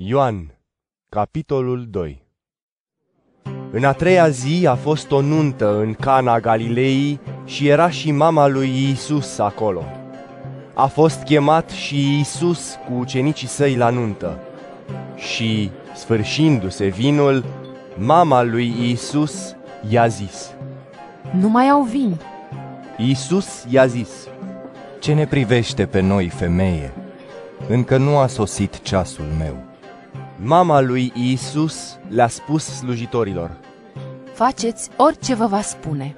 Ioan, capitolul 2 În a treia zi a fost o nuntă în Cana Galilei și era și mama lui Iisus acolo. A fost chemat și Iisus cu ucenicii săi la nuntă. Și, sfârșindu-se vinul, mama lui Iisus i-a zis. Nu mai au vin. Iisus i-a zis. Ce ne privește pe noi, femeie? Încă nu a sosit ceasul meu. Mama lui Iisus le-a spus slujitorilor. Faceți orice vă va spune.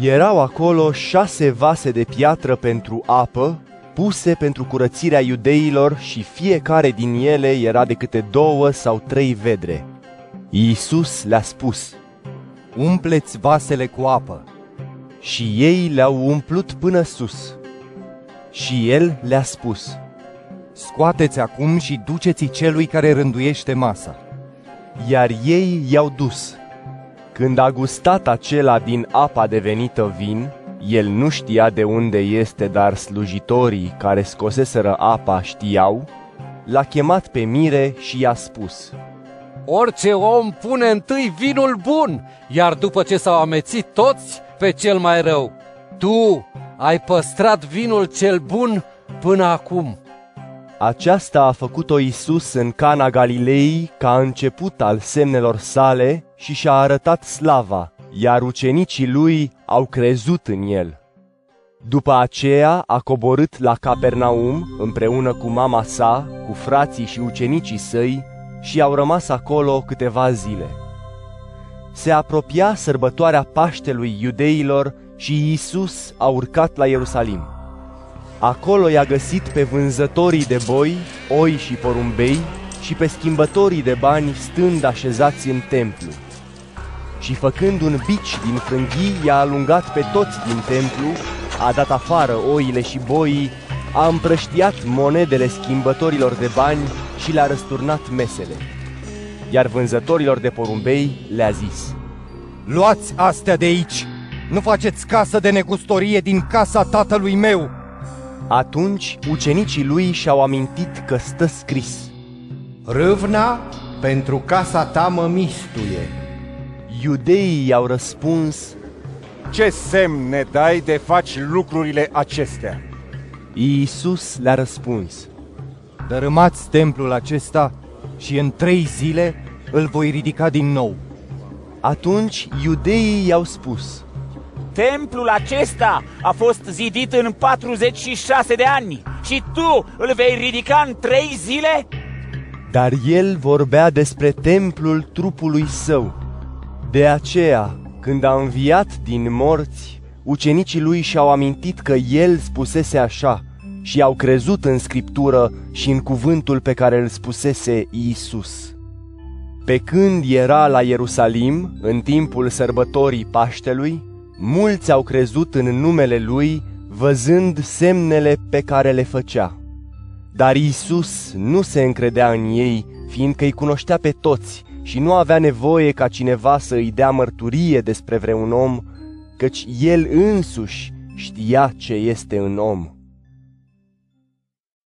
Erau acolo șase vase de piatră pentru apă, puse pentru curățirea iudeilor și fiecare din ele era de câte două sau trei vedre. Iisus le-a spus Umpleți vasele cu apă. și ei le-au umplut până sus. Și el le-a spus, Scoateți acum și duceți celui care rânduiește masa. iar ei i-au dus. Când a gustat acela din apa devenită vin, el nu știa de unde este, dar slujitorii care scoseseră apa știau, l-a chemat pe mire și i-a spus, Orice om pune întâi vinul bun, iar după ce s-au amețit toți, pe cel mai rău. Tu ai păstrat vinul cel bun până acum. Aceasta a făcut-o Isus în Cana Galilei ca început al semnelor sale și și-a arătat slava, iar ucenicii lui au crezut în el. După aceea a coborât la Capernaum împreună cu mama sa, cu frații și ucenicii săi și au rămas acolo câteva zile. Se apropia sărbătoarea Paștelui iudeilor și Isus a urcat la Ierusalim. Acolo i-a găsit pe vânzătorii de boi, oi și porumbei și pe schimbătorii de bani stând așezați în templu. Și făcând un bici din frânghii, i-a alungat pe toți din templu, a dat afară oile și boii, a împrăștiat monedele schimbătorilor de bani și le-a răsturnat mesele. Iar vânzătorilor de porumbei le-a zis, Luați astea de aici! Nu faceți casă de negustorie din casa tatălui meu! Atunci ucenicii lui și-au amintit că stă scris, Râvna pentru casa ta mă mistuie. Iudeii i-au răspuns, Ce semn ne dai de faci lucrurile acestea? Iisus le-a răspuns, Dărâmați templul acesta și în trei zile îl voi ridica din nou. Atunci iudeii i-au spus, Templul acesta a fost zidit în 46 de ani și tu îl vei ridica în trei zile? dar el vorbea despre templul trupului său. De aceea, când a înviat din morți, ucenicii lui și-au amintit că el spusese așa și au crezut în scriptură și în cuvântul pe care îl spusese Iisus. Pe când era la Ierusalim, în timpul sărbătorii Paștelui, mulți au crezut în numele lui, văzând semnele pe care le făcea. Dar Isus nu se încredea în ei, fiindcă îi cunoștea pe toți și nu avea nevoie ca cineva să îi dea mărturie despre vreun om, căci el însuși știa ce este în om.